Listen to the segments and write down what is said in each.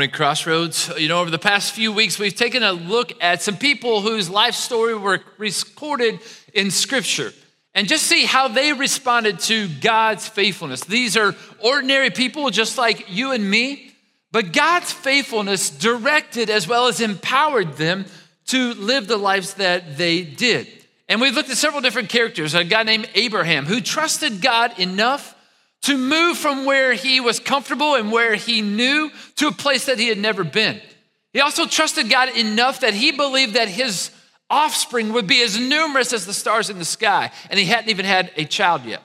Morning, Crossroads. You know, over the past few weeks, we've taken a look at some people whose life story were recorded in Scripture and just see how they responded to God's faithfulness. These are ordinary people just like you and me, but God's faithfulness directed as well as empowered them to live the lives that they did. And we've looked at several different characters. A guy named Abraham who trusted God enough to move from where he was comfortable and where he knew to a place that he had never been. He also trusted God enough that he believed that his offspring would be as numerous as the stars in the sky, and he hadn't even had a child yet.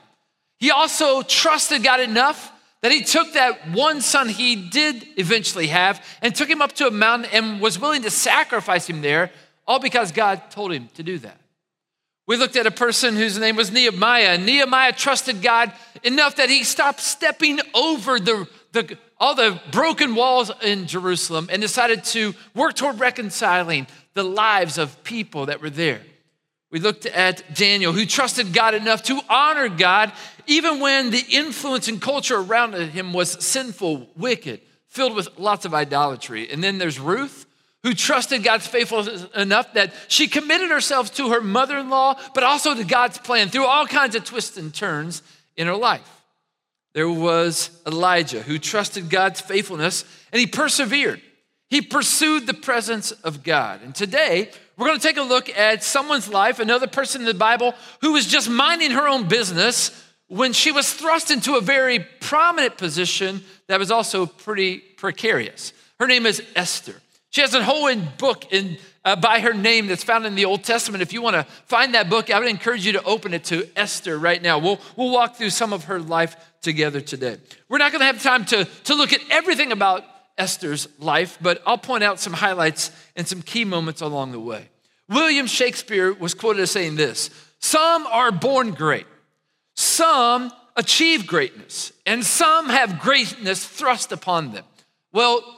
He also trusted God enough that he took that one son he did eventually have and took him up to a mountain and was willing to sacrifice him there, all because God told him to do that. We looked at a person whose name was Nehemiah, Nehemiah trusted God enough that he stopped stepping over the, the, all the broken walls in Jerusalem and decided to work toward reconciling the lives of people that were there. We looked at Daniel, who trusted God enough to honor God even when the influence and culture around him was sinful, wicked, filled with lots of idolatry. And then there's Ruth, who trusted God's faithfulness enough that she committed herself to her mother in law, but also to God's plan through all kinds of twists and turns in her life. There was Elijah who trusted God's faithfulness and he persevered. He pursued the presence of God. And today, we're going to take a look at someone's life, another person in the Bible who was just minding her own business when she was thrust into a very prominent position that was also pretty precarious. Her name is Esther. She has a whole book in, uh, by her name that's found in the Old Testament. If you want to find that book, I would encourage you to open it to Esther right now. We'll, we'll walk through some of her life together today. We're not going to have time to, to look at everything about Esther's life, but I'll point out some highlights and some key moments along the way. William Shakespeare was quoted as saying this Some are born great, some achieve greatness, and some have greatness thrust upon them. Well,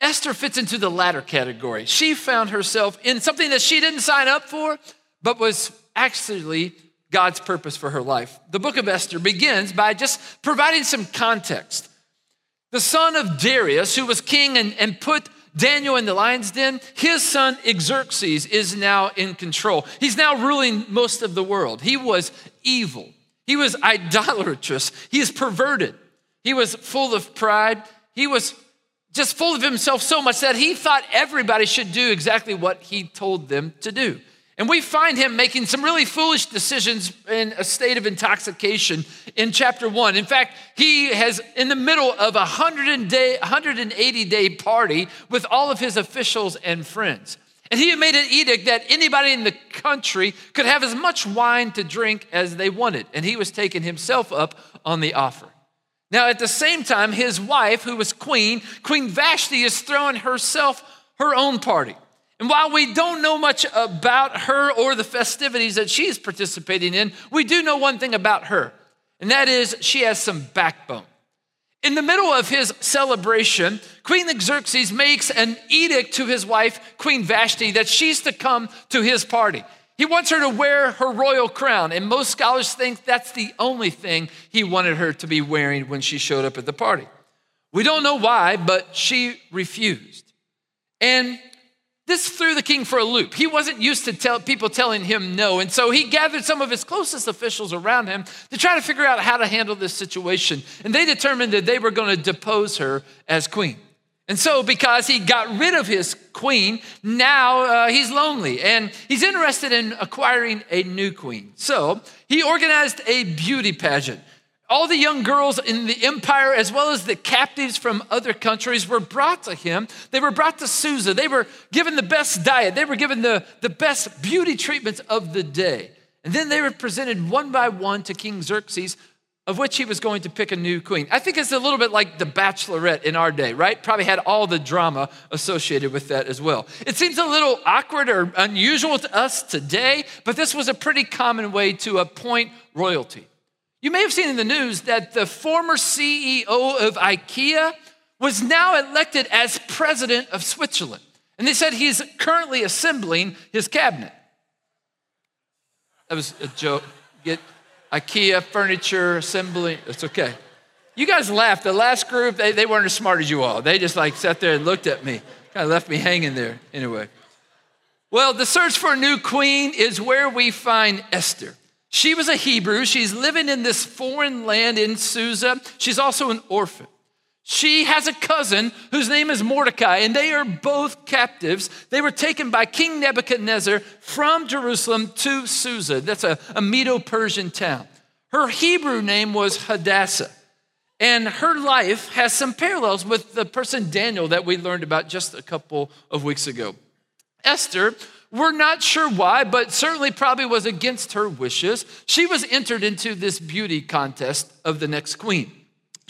Esther fits into the latter category. She found herself in something that she didn't sign up for, but was actually God's purpose for her life. The book of Esther begins by just providing some context. The son of Darius, who was king and, and put Daniel in the lion's den, his son Xerxes is now in control. He's now ruling most of the world. He was evil, he was idolatrous, he is perverted, he was full of pride, he was just full of himself so much that he thought everybody should do exactly what he told them to do. And we find him making some really foolish decisions in a state of intoxication in chapter one. In fact, he has, in the middle of a 180 day party with all of his officials and friends. And he had made an edict that anybody in the country could have as much wine to drink as they wanted. And he was taking himself up on the offer. Now, at the same time, his wife, who was queen, Queen Vashti, is throwing herself her own party. And while we don't know much about her or the festivities that she's participating in, we do know one thing about her, and that is she has some backbone. In the middle of his celebration, Queen Xerxes makes an edict to his wife, Queen Vashti, that she's to come to his party. He wants her to wear her royal crown, and most scholars think that's the only thing he wanted her to be wearing when she showed up at the party. We don't know why, but she refused. And this threw the king for a loop. He wasn't used to tell, people telling him no, and so he gathered some of his closest officials around him to try to figure out how to handle this situation. And they determined that they were going to depose her as queen. And so, because he got rid of his queen, now uh, he's lonely and he's interested in acquiring a new queen. So, he organized a beauty pageant. All the young girls in the empire, as well as the captives from other countries, were brought to him. They were brought to Susa. They were given the best diet, they were given the, the best beauty treatments of the day. And then they were presented one by one to King Xerxes of which he was going to pick a new queen. I think it's a little bit like the bachelorette in our day, right? Probably had all the drama associated with that as well. It seems a little awkward or unusual to us today, but this was a pretty common way to appoint royalty. You may have seen in the news that the former CEO of IKEA was now elected as president of Switzerland. And they said he's currently assembling his cabinet. That was a joke. Get IKEA furniture assembly. It's okay. You guys laughed. The last group, they, they weren't as smart as you all. They just like sat there and looked at me, kind of left me hanging there. Anyway. Well, the search for a new queen is where we find Esther. She was a Hebrew. She's living in this foreign land in Susa. She's also an orphan. She has a cousin whose name is Mordecai, and they are both captives. They were taken by King Nebuchadnezzar from Jerusalem to Susa. That's a, a Medo Persian town. Her Hebrew name was Hadassah. And her life has some parallels with the person Daniel that we learned about just a couple of weeks ago. Esther, we're not sure why, but certainly probably was against her wishes. She was entered into this beauty contest of the next queen.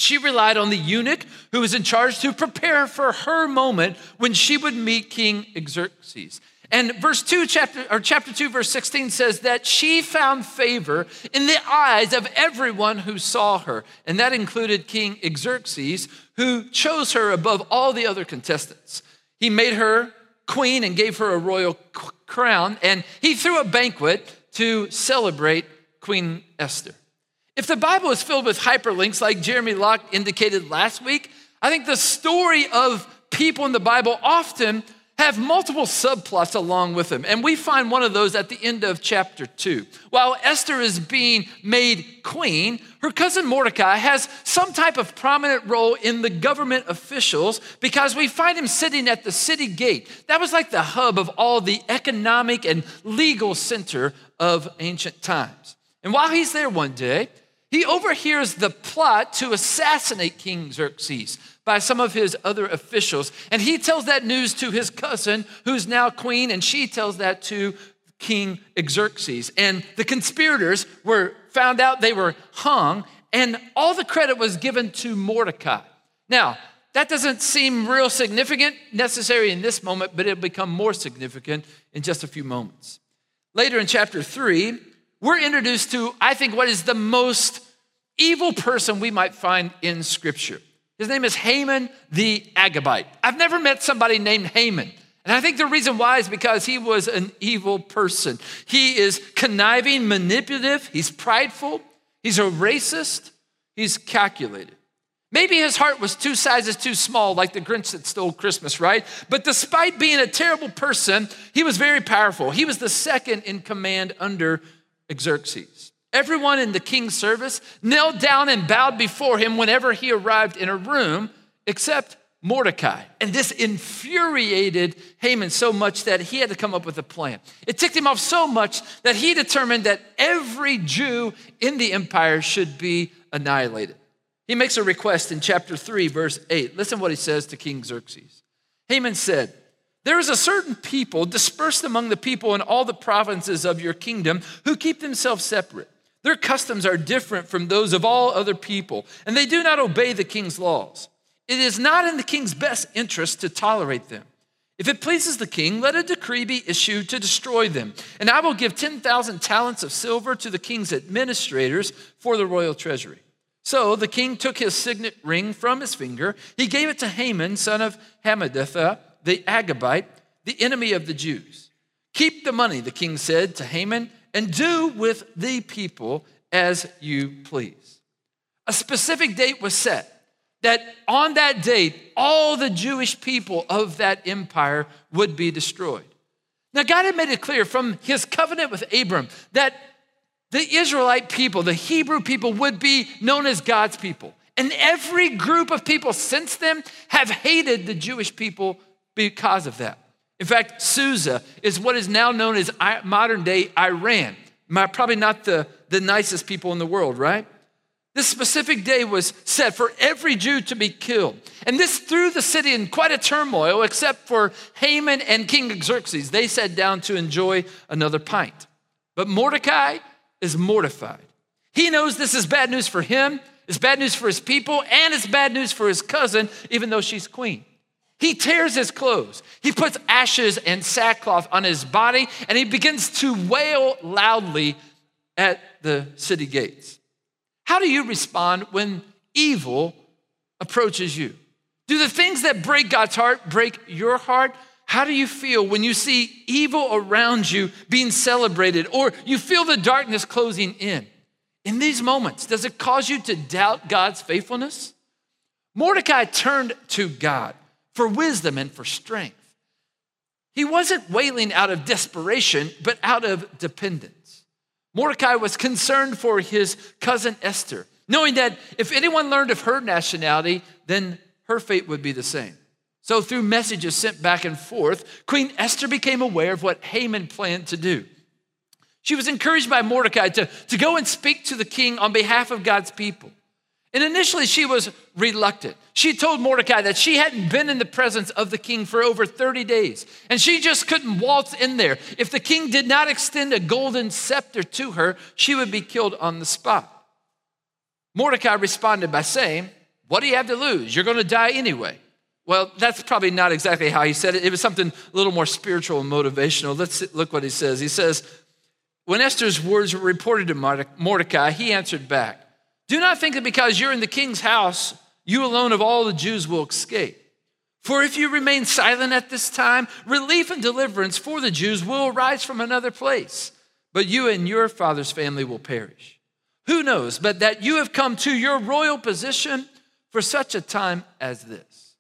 She relied on the eunuch who was in charge to prepare for her moment when she would meet King Xerxes. And verse 2, chapter, or chapter 2, verse 16 says that she found favor in the eyes of everyone who saw her. And that included King Xerxes, who chose her above all the other contestants. He made her queen and gave her a royal crown, and he threw a banquet to celebrate Queen Esther. If the Bible is filled with hyperlinks, like Jeremy Locke indicated last week, I think the story of people in the Bible often have multiple subplots along with them. And we find one of those at the end of chapter two. While Esther is being made queen, her cousin Mordecai has some type of prominent role in the government officials because we find him sitting at the city gate. That was like the hub of all the economic and legal center of ancient times. And while he's there one day, he overhears the plot to assassinate King Xerxes by some of his other officials. And he tells that news to his cousin, who's now queen, and she tells that to King Xerxes. And the conspirators were found out, they were hung, and all the credit was given to Mordecai. Now, that doesn't seem real significant necessary in this moment, but it'll become more significant in just a few moments. Later in chapter three, we're introduced to, I think, what is the most evil person we might find in Scripture. His name is Haman the Agagite. I've never met somebody named Haman. And I think the reason why is because he was an evil person. He is conniving, manipulative, he's prideful, he's a racist, he's calculated. Maybe his heart was two sizes too small, like the Grinch that stole Christmas, right? But despite being a terrible person, he was very powerful. He was the second in command under Xerxes. Everyone in the king's service knelt down and bowed before him whenever he arrived in a room, except Mordecai. And this infuriated Haman so much that he had to come up with a plan. It ticked him off so much that he determined that every Jew in the empire should be annihilated. He makes a request in chapter 3, verse 8. Listen what he says to King Xerxes. Haman said, there is a certain people dispersed among the people in all the provinces of your kingdom who keep themselves separate. Their customs are different from those of all other people, and they do not obey the king's laws. It is not in the king's best interest to tolerate them. If it pleases the king, let a decree be issued to destroy them, and I will give 10,000 talents of silver to the king's administrators for the royal treasury. So the king took his signet ring from his finger. He gave it to Haman, son of Hammedatha the Agagite, the enemy of the Jews. Keep the money, the king said to Haman, and do with the people as you please. A specific date was set that on that date, all the Jewish people of that empire would be destroyed. Now, God had made it clear from his covenant with Abram that the Israelite people, the Hebrew people, would be known as God's people. And every group of people since then have hated the Jewish people because of that. In fact, Susa is what is now known as modern day Iran. Probably not the, the nicest people in the world, right? This specific day was set for every Jew to be killed. And this threw the city in quite a turmoil, except for Haman and King Xerxes. They sat down to enjoy another pint. But Mordecai is mortified. He knows this is bad news for him, it's bad news for his people, and it's bad news for his cousin, even though she's queen. He tears his clothes. He puts ashes and sackcloth on his body, and he begins to wail loudly at the city gates. How do you respond when evil approaches you? Do the things that break God's heart break your heart? How do you feel when you see evil around you being celebrated or you feel the darkness closing in? in these moments, does it cause you to doubt God's faithfulness? Mordecai turned to God for wisdom and for strength. He wasn't wailing out of desperation, but out of dependence. Mordecai was concerned for his cousin Esther, knowing that if anyone learned of her nationality, then her fate would be the same. So, through messages sent back and forth, Queen Esther became aware of what Haman planned to do. She was encouraged by Mordecai to, to go and speak to the king on behalf of God's people. And initially, she was reluctant. She told Mordecai that she hadn't been in the presence of the king for over 30 days, and she just couldn't waltz in there. If the king did not extend a golden scepter to her, she would be killed on the spot. Mordecai responded by saying, What do you have to lose? You're going to die anyway. Well, that's probably not exactly how he said it. It was something a little more spiritual and motivational. Let's look what he says. He says, When Esther's words were reported to Mordecai, he answered back, do not think that because you're in the king's house, you alone of all the Jews will escape. For if you remain silent at this time, relief and deliverance for the Jews will arise from another place, but you and your father's family will perish. Who knows but that you have come to your royal position for such a time as this?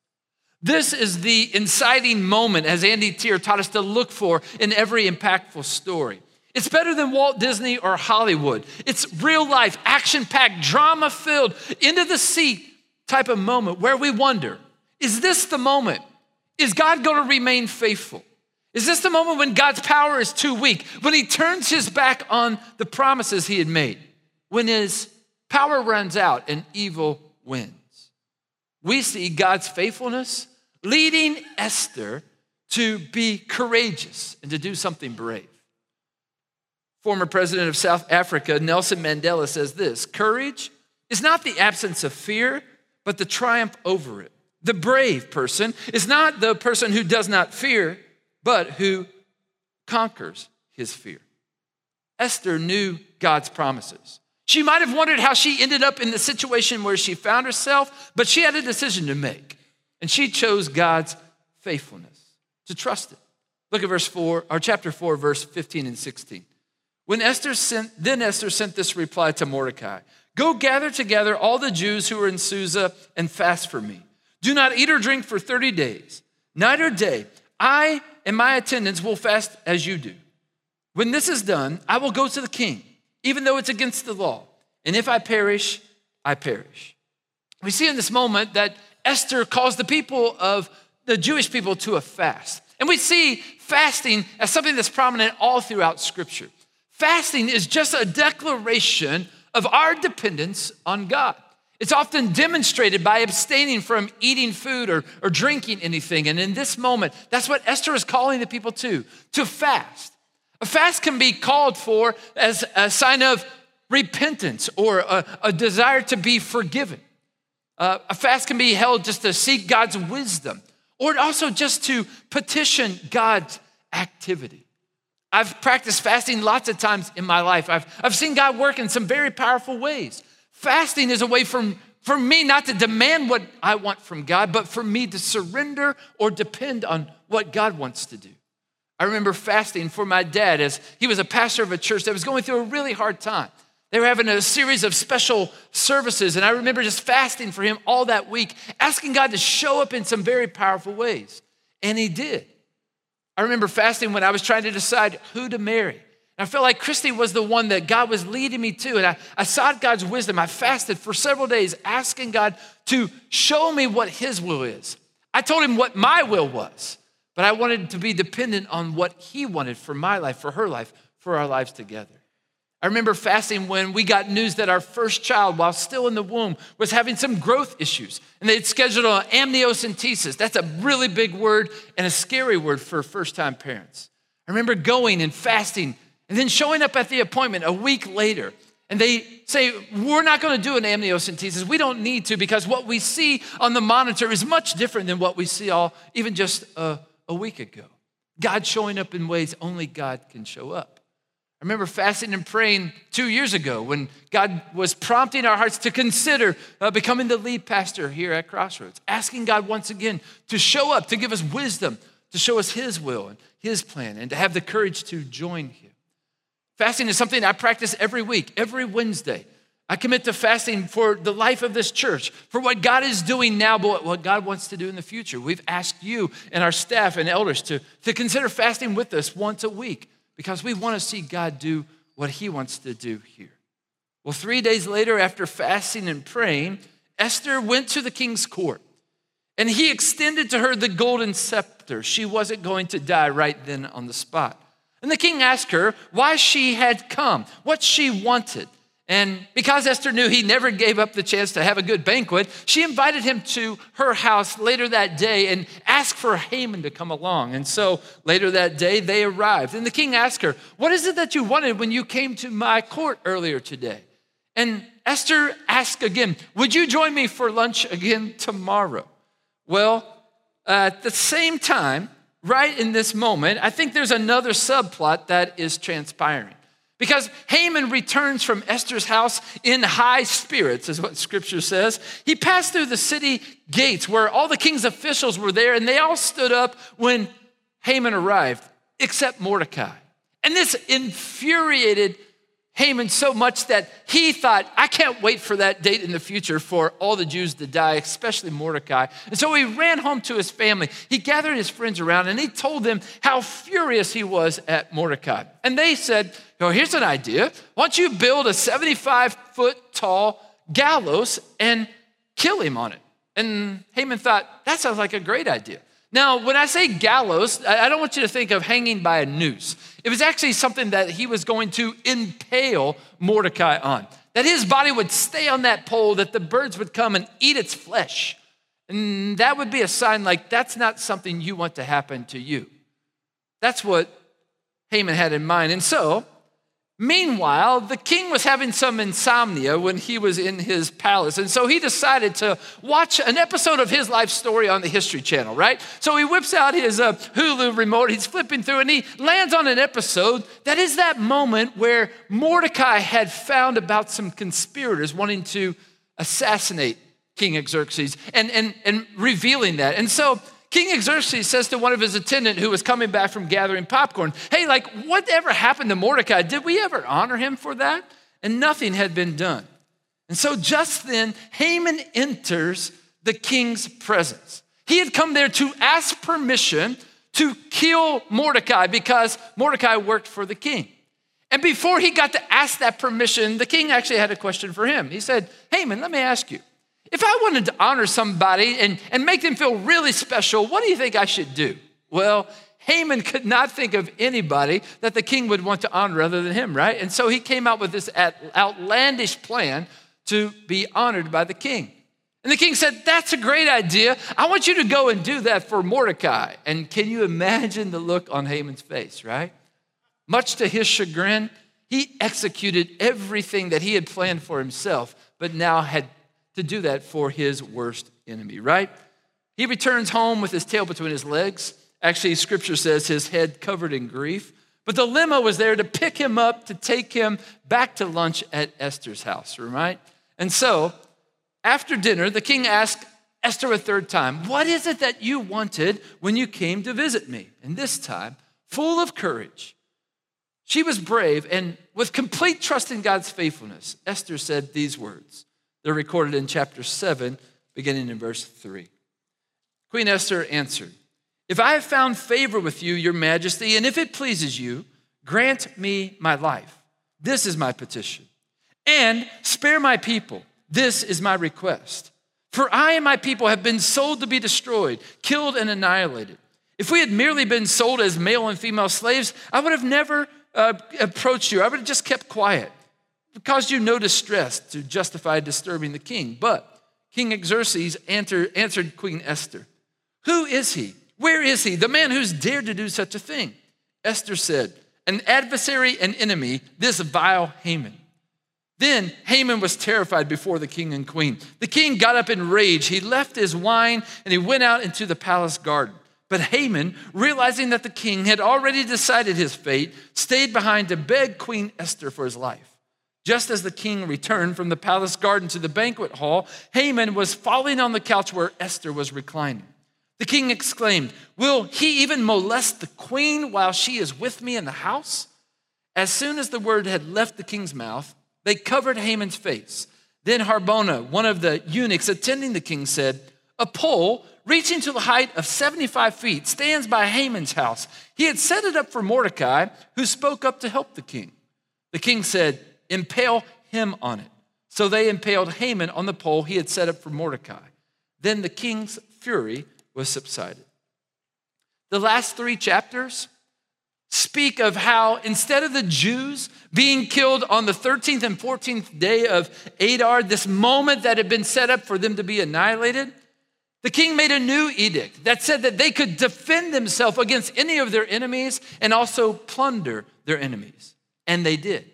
This is the inciting moment, as Andy Tier taught us to look for in every impactful story. It's better than Walt Disney or Hollywood. It's real life, action packed, drama filled, into the seat type of moment where we wonder is this the moment? Is God going to remain faithful? Is this the moment when God's power is too weak? When he turns his back on the promises he had made? When his power runs out and evil wins? We see God's faithfulness leading Esther to be courageous and to do something brave. Former president of South Africa, Nelson Mandela, says this Courage is not the absence of fear, but the triumph over it. The brave person is not the person who does not fear, but who conquers his fear. Esther knew God's promises. She might have wondered how she ended up in the situation where she found herself, but she had a decision to make. And she chose God's faithfulness, to trust it. Look at verse 4, or chapter 4, verse 15 and 16. When Esther sent, then Esther sent this reply to Mordecai Go gather together all the Jews who are in Susa and fast for me. Do not eat or drink for 30 days, night or day. I and my attendants will fast as you do. When this is done, I will go to the king, even though it's against the law. And if I perish, I perish. We see in this moment that Esther calls the people of the Jewish people to a fast. And we see fasting as something that's prominent all throughout Scripture. Fasting is just a declaration of our dependence on God. It's often demonstrated by abstaining from eating food or, or drinking anything. And in this moment, that's what Esther is calling the people to, to fast. A fast can be called for as a sign of repentance or a, a desire to be forgiven. Uh, a fast can be held just to seek God's wisdom or also just to petition God's activity. I've practiced fasting lots of times in my life. I've, I've seen God work in some very powerful ways. Fasting is a way from, for me not to demand what I want from God, but for me to surrender or depend on what God wants to do. I remember fasting for my dad as he was a pastor of a church that was going through a really hard time. They were having a series of special services, and I remember just fasting for him all that week, asking God to show up in some very powerful ways. And he did. I remember fasting when I was trying to decide who to marry. And I felt like Christy was the one that God was leading me to. And I, I sought God's wisdom. I fasted for several days, asking God to show me what His will is. I told Him what my will was, but I wanted to be dependent on what He wanted for my life, for her life, for our lives together. I remember fasting when we got news that our first child, while still in the womb, was having some growth issues. And they'd scheduled an amniocentesis. That's a really big word and a scary word for first time parents. I remember going and fasting and then showing up at the appointment a week later. And they say, We're not going to do an amniocentesis. We don't need to because what we see on the monitor is much different than what we see all even just a, a week ago. God showing up in ways only God can show up. I remember fasting and praying two years ago when God was prompting our hearts to consider uh, becoming the lead pastor here at Crossroads, asking God once again to show up, to give us wisdom, to show us His will and His plan, and to have the courage to join Him. Fasting is something I practice every week, every Wednesday. I commit to fasting for the life of this church, for what God is doing now, but what God wants to do in the future. We've asked you and our staff and elders to, to consider fasting with us once a week because we want to see God do what He wants to do here. Well, three days later, after fasting and praying, Esther went to the king's court and he extended to her the golden scepter. She wasn't going to die right then on the spot. And the king asked her why she had come, what she wanted. And because Esther knew he never gave up the chance to have a good banquet, she invited him to her house later that day and asked for Haman to come along. And so later that day, they arrived. And the king asked her, What is it that you wanted when you came to my court earlier today? And Esther asked again, Would you join me for lunch again tomorrow? Well, at the same time, right in this moment, I think there's another subplot that is transpiring. Because Haman returns from Esther's house in high spirits, is what scripture says. He passed through the city gates where all the king's officials were there, and they all stood up when Haman arrived, except Mordecai. And this infuriated Haman so much that he thought, I can't wait for that date in the future for all the Jews to die, especially Mordecai. And so he ran home to his family. He gathered his friends around and he told them how furious he was at Mordecai. And they said, Oh, here's an idea. Why don't you build a 75 foot tall gallows and kill him on it? And Haman thought, That sounds like a great idea. Now, when I say gallows, I don't want you to think of hanging by a noose. It was actually something that he was going to impale Mordecai on, that his body would stay on that pole, that the birds would come and eat its flesh. And that would be a sign like that's not something you want to happen to you. That's what Haman had in mind. And so Meanwhile, the king was having some insomnia when he was in his palace. And so he decided to watch an episode of his life story on the History Channel, right? So he whips out his uh, Hulu remote, he's flipping through, and he lands on an episode that is that moment where Mordecai had found about some conspirators wanting to assassinate King Xerxes and, and, and revealing that. And so King Xerxes says to one of his attendant who was coming back from gathering popcorn, Hey, like, whatever happened to Mordecai? Did we ever honor him for that? And nothing had been done. And so just then, Haman enters the king's presence. He had come there to ask permission to kill Mordecai because Mordecai worked for the king. And before he got to ask that permission, the king actually had a question for him. He said, Haman, let me ask you, if I wanted to honor somebody and, and make them feel really special, what do you think I should do? Well, Haman could not think of anybody that the king would want to honor other than him, right? And so he came out with this outlandish plan to be honored by the king. And the king said, That's a great idea. I want you to go and do that for Mordecai. And can you imagine the look on Haman's face, right? Much to his chagrin, he executed everything that he had planned for himself, but now had to do that for his worst enemy, right? He returns home with his tail between his legs. Actually, scripture says his head covered in grief. But the limo was there to pick him up, to take him back to lunch at Esther's house, right? And so, after dinner, the king asked Esther a third time, What is it that you wanted when you came to visit me? And this time, full of courage, she was brave and with complete trust in God's faithfulness, Esther said these words they're recorded in chapter 7, beginning in verse 3. Queen Esther answered, If I have found favor with you, your majesty, and if it pleases you, grant me my life. This is my petition. And spare my people. This is my request. For I and my people have been sold to be destroyed, killed, and annihilated. If we had merely been sold as male and female slaves, I would have never uh, approached you. I would have just kept quiet caused you no distress to justify disturbing the king. But King Xerxes answered Queen Esther, Who is he? Where is he, the man who's dared to do such a thing? Esther said, An adversary and enemy, this vile Haman. Then Haman was terrified before the king and queen. The king got up in rage. He left his wine and he went out into the palace garden. But Haman, realizing that the king had already decided his fate, stayed behind to beg Queen Esther for his life. Just as the king returned from the palace garden to the banquet hall, Haman was falling on the couch where Esther was reclining. The king exclaimed, Will he even molest the queen while she is with me in the house? As soon as the word had left the king's mouth, They covered Haman's face. Then Harbona, one of the eunuchs attending the king, said, A pole reaching to the height of 75 feet stands by Haman's house. He had set it up for Mordecai, who spoke up to help the king. The king said, Impale him on it. So they impaled Haman on the pole he had set up for Mordecai. Then the king's fury was subsided. The last three chapters speak of how instead of the Jews being killed on the 13th and 14th day of Adar, this moment that had been set up for them to be annihilated, the king made a new edict that said that they could defend themselves against any of their enemies and also plunder their enemies. And they did.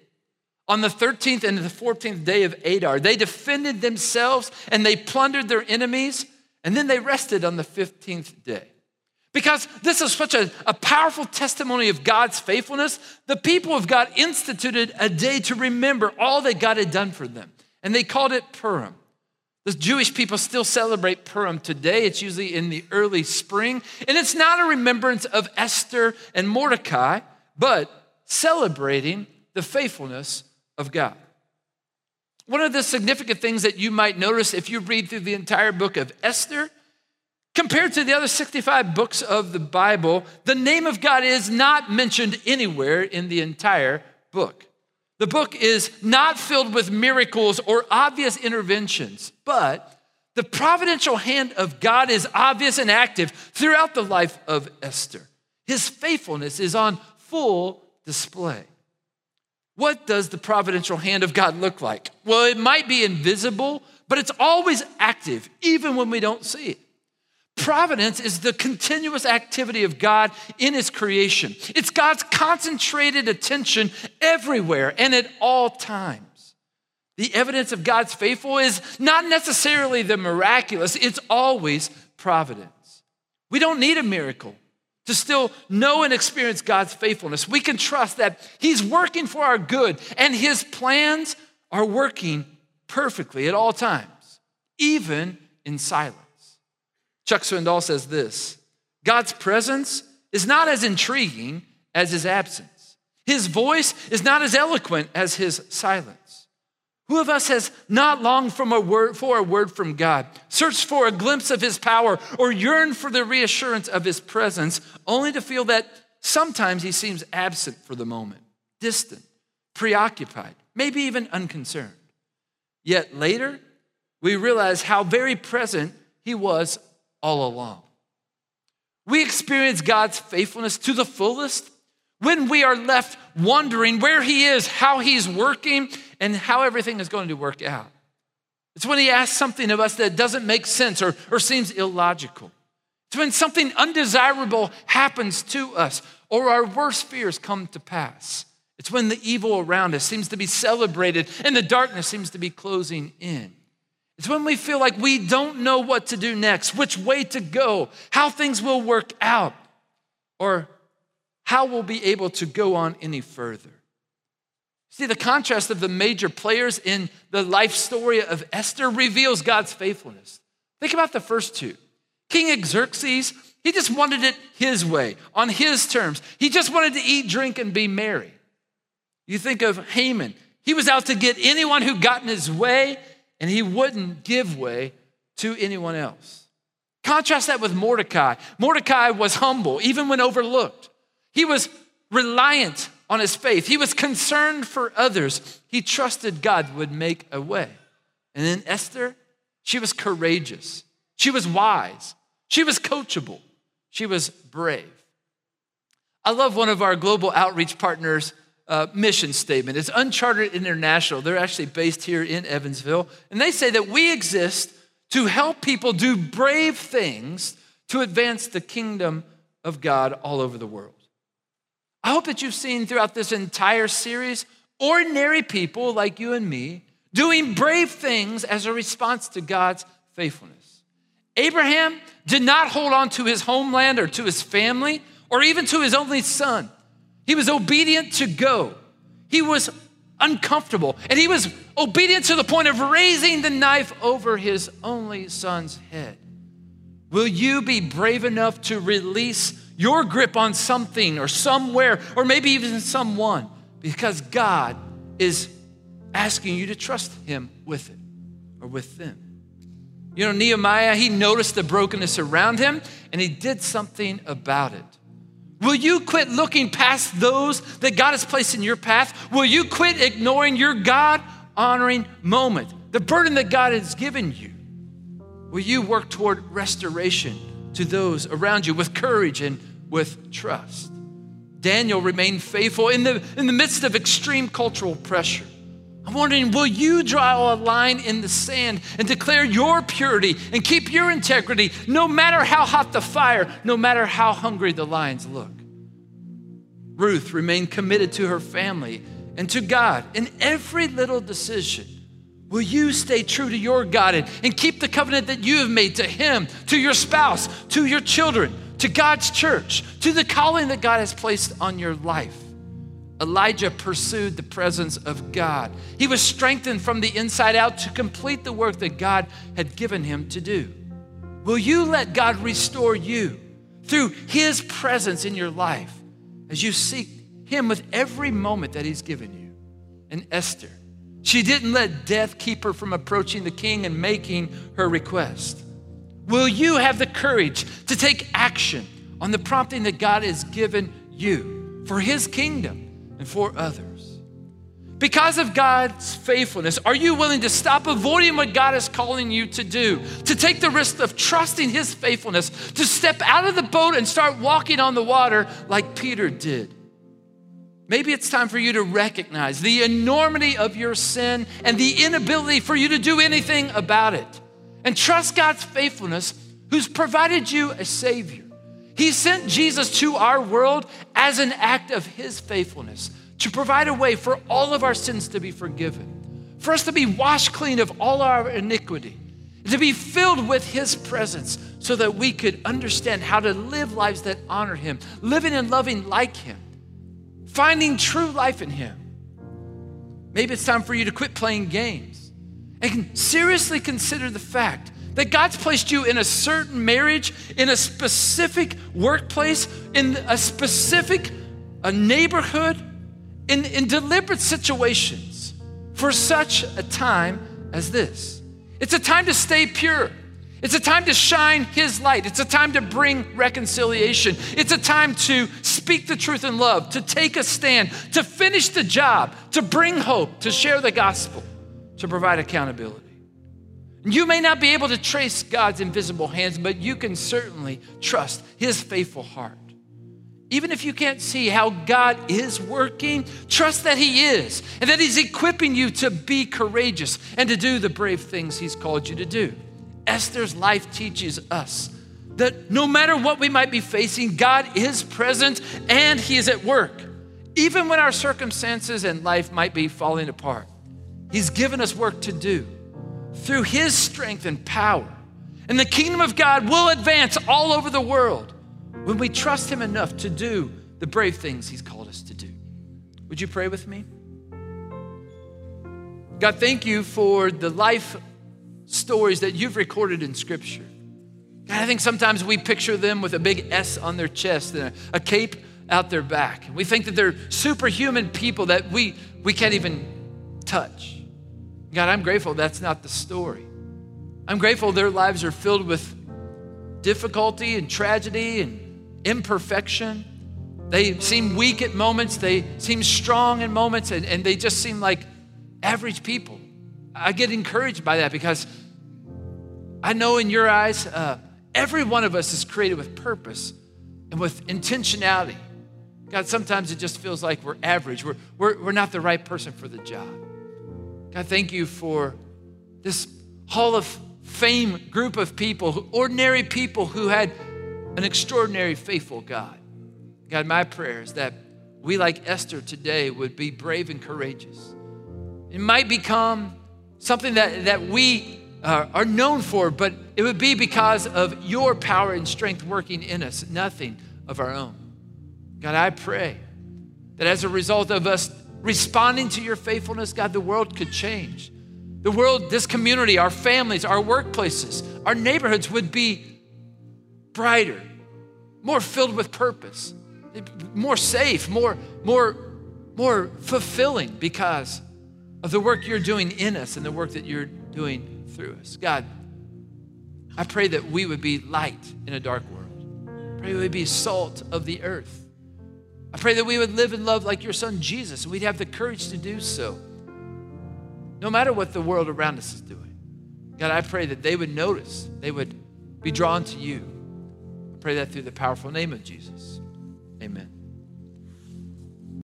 On the 13th and the 14th day of Adar, they defended themselves and they plundered their enemies, and then they rested on the 15th day. Because this is such a, a powerful testimony of God's faithfulness, the people of God instituted a day to remember all that God had done for them. And they called it Purim. The Jewish people still celebrate Purim today. It's usually in the early spring. And it's not a remembrance of Esther and Mordecai, but celebrating the faithfulness of God. One of the significant things that you might notice if you read through the entire book of Esther Compared to the other 65 books of the Bible, the name of God is not mentioned anywhere in the entire book. The book is not filled with miracles or obvious interventions, but the providential hand of God is obvious and active throughout the life of Esther. His faithfulness is on full display. What does the providential hand of God look like? Well, it might be invisible, but it's always active, even when we don't see it. Providence is the continuous activity of God in His creation. It's God's concentrated attention everywhere and at all times. The evidence of God's faithful is not necessarily the miraculous, it's always providence. We don't need a miracle to still know and experience God's faithfulness. We can trust that He's working for our good and His plans are working perfectly at all times, even in silence. Chuck Swindoll says this God's presence is not as intriguing as his absence. His voice is not as eloquent as his silence. Who of us has not longed a word, for a word from God, searched for a glimpse of his power, or yearned for the reassurance of his presence, only to feel that sometimes he seems absent for the moment, distant, preoccupied, maybe even unconcerned? Yet later, we realize how very present he was all along. We experience God's faithfulness to the fullest when we are left wondering where He is, how He's working, and how everything is going to work out. It's when He asks something of us that doesn't make sense or, or seems illogical. It's when something undesirable happens to us or our worst fears come to pass. It's when the evil around us seems to be celebrated and the darkness seems to be closing in. It's when we feel like we don't know what to do next, which way to go, how things will work out, or how we'll be able to go on any further. See, the contrast of the major players in the life story of Esther reveals God's faithfulness. Think about the first two. King Xerxes, he just wanted it his way, on his terms. He just wanted to eat, drink, and be merry. You think of Haman, he was out to get anyone who got in his way and he wouldn't give way to anyone else. Contrast that with Mordecai. Mordecai was humble, even when overlooked. He was reliant on his faith, he was concerned for others. He trusted God would make a way. And then Esther, she was courageous, she was wise, she was coachable, she was brave. I love one of our global outreach partners uh, mission statement. It's Uncharted International. They're actually based here in Evansville. And they say that we exist to help people do brave things to advance the kingdom of God all over the world. I hope that you've seen throughout this entire series ordinary people like you and me doing brave things as a response to God's faithfulness. Abraham did not hold on to his homeland or to his family or even to his only son. He was obedient to go. He was uncomfortable. And he was obedient to the point of raising the knife over his only son's head. Will you be brave enough to release your grip on something or somewhere or maybe even someone because God is asking you to trust Him with it or with them. You know, Nehemiah, he noticed the brokenness around him and he did something about it. Will you quit looking past those that God has placed in your path? Will you quit ignoring your God honoring moment, the burden that God has given you? Will you work toward restoration to those around you with courage and with trust? Daniel remained faithful in the, in the midst of extreme cultural pressure. I'm wondering, will you draw a line in the sand and declare your purity and keep your integrity no matter how hot the fire, no matter how hungry the lions look? Ruth remained committed to her family and to God in every little decision. Will you stay true to your God and, and keep the covenant that you have made to Him, to your spouse, to your children, to God's church, to the calling that God has placed on your life? Elijah pursued the presence of God. He was strengthened from the inside out to complete the work that God had given him to do. Will you let God restore you through his presence in your life as you seek him with every moment that he's given you? And Esther, she didn't let death keep her from approaching the king and making her request. Will you have the courage to take action on the prompting that God has given you for his kingdom? and for others. Because of God's faithfulness, are you willing to stop avoiding what God is calling you to do? To take the risk of trusting His faithfulness, to step out of the boat and start walking on the water like Peter did? Maybe it's time for you to recognize the enormity of your sin and the inability for you to do anything about it. And trust God's faithfulness, who's provided you a Savior. He sent Jesus to our world as an act of His faithfulness to provide a way for all of our sins to be forgiven, for us to be washed clean of all our iniquity, to be filled with His presence so that we could understand how to live lives that honor Him, living and loving like Him, finding true life in Him. Maybe it's time for you to quit playing games and seriously consider the fact that God's placed you in a certain marriage, in a specific workplace, in a specific a neighborhood, in, in deliberate situations for such a time as this. It's a time to stay pure. It's a time to shine His light. It's a time to bring reconciliation. It's a time to speak the truth in love, to take a stand, to finish the job, to bring hope, to share the gospel, to provide accountability. You may not be able to trace God's invisible hands, but you can certainly trust His faithful heart. Even if you can't see how God is working, trust that He is and that He's equipping you to be courageous and to do the brave things He's called you to do. Esther's life teaches us that no matter what we might be facing, God is present and He is at work. Even when our circumstances and life might be falling apart, He's given us work to do through his strength and power. And the kingdom of God will advance all over the world when we trust him enough to do the brave things he's called us to do. Would you pray with me? God, thank you for the life stories that you've recorded in Scripture. God, I think sometimes we picture them with a big S on their chest and a, a cape out their back. We think that they're superhuman people that we, we can't even touch. God, I'm grateful that's not the story. I'm grateful their lives are filled with difficulty and tragedy and imperfection. They seem weak at moments, they seem strong in moments, and, and they just seem like average people. I get encouraged by that because I know in your eyes, uh, every one of us is created with purpose and with intentionality. God, sometimes it just feels like we're average. We're, we're, we're not the right person for the job. God, thank you for this Hall of Fame group of people, ordinary people who had an extraordinary, faithful God. God, my prayer is that we, like Esther today, would be brave and courageous. It might become something that, that we uh, are known for, but it would be because of your power and strength working in us, nothing of our own. God, I pray that as a result of us responding to your faithfulness, God, the world could change. The world, this community, our families, our workplaces, our neighborhoods would be brighter, more filled with purpose, more safe, more, more, more fulfilling because of the work you're doing in us and the work that you're doing through us. God, I pray that we would be light in a dark world. I pray we would be salt of the earth. I pray that we would live and love like your son Jesus, and we'd have the courage to do so, no matter what the world around us is doing. God, I pray that they would notice, they would be drawn to you. I pray that through the powerful name of Jesus. Amen.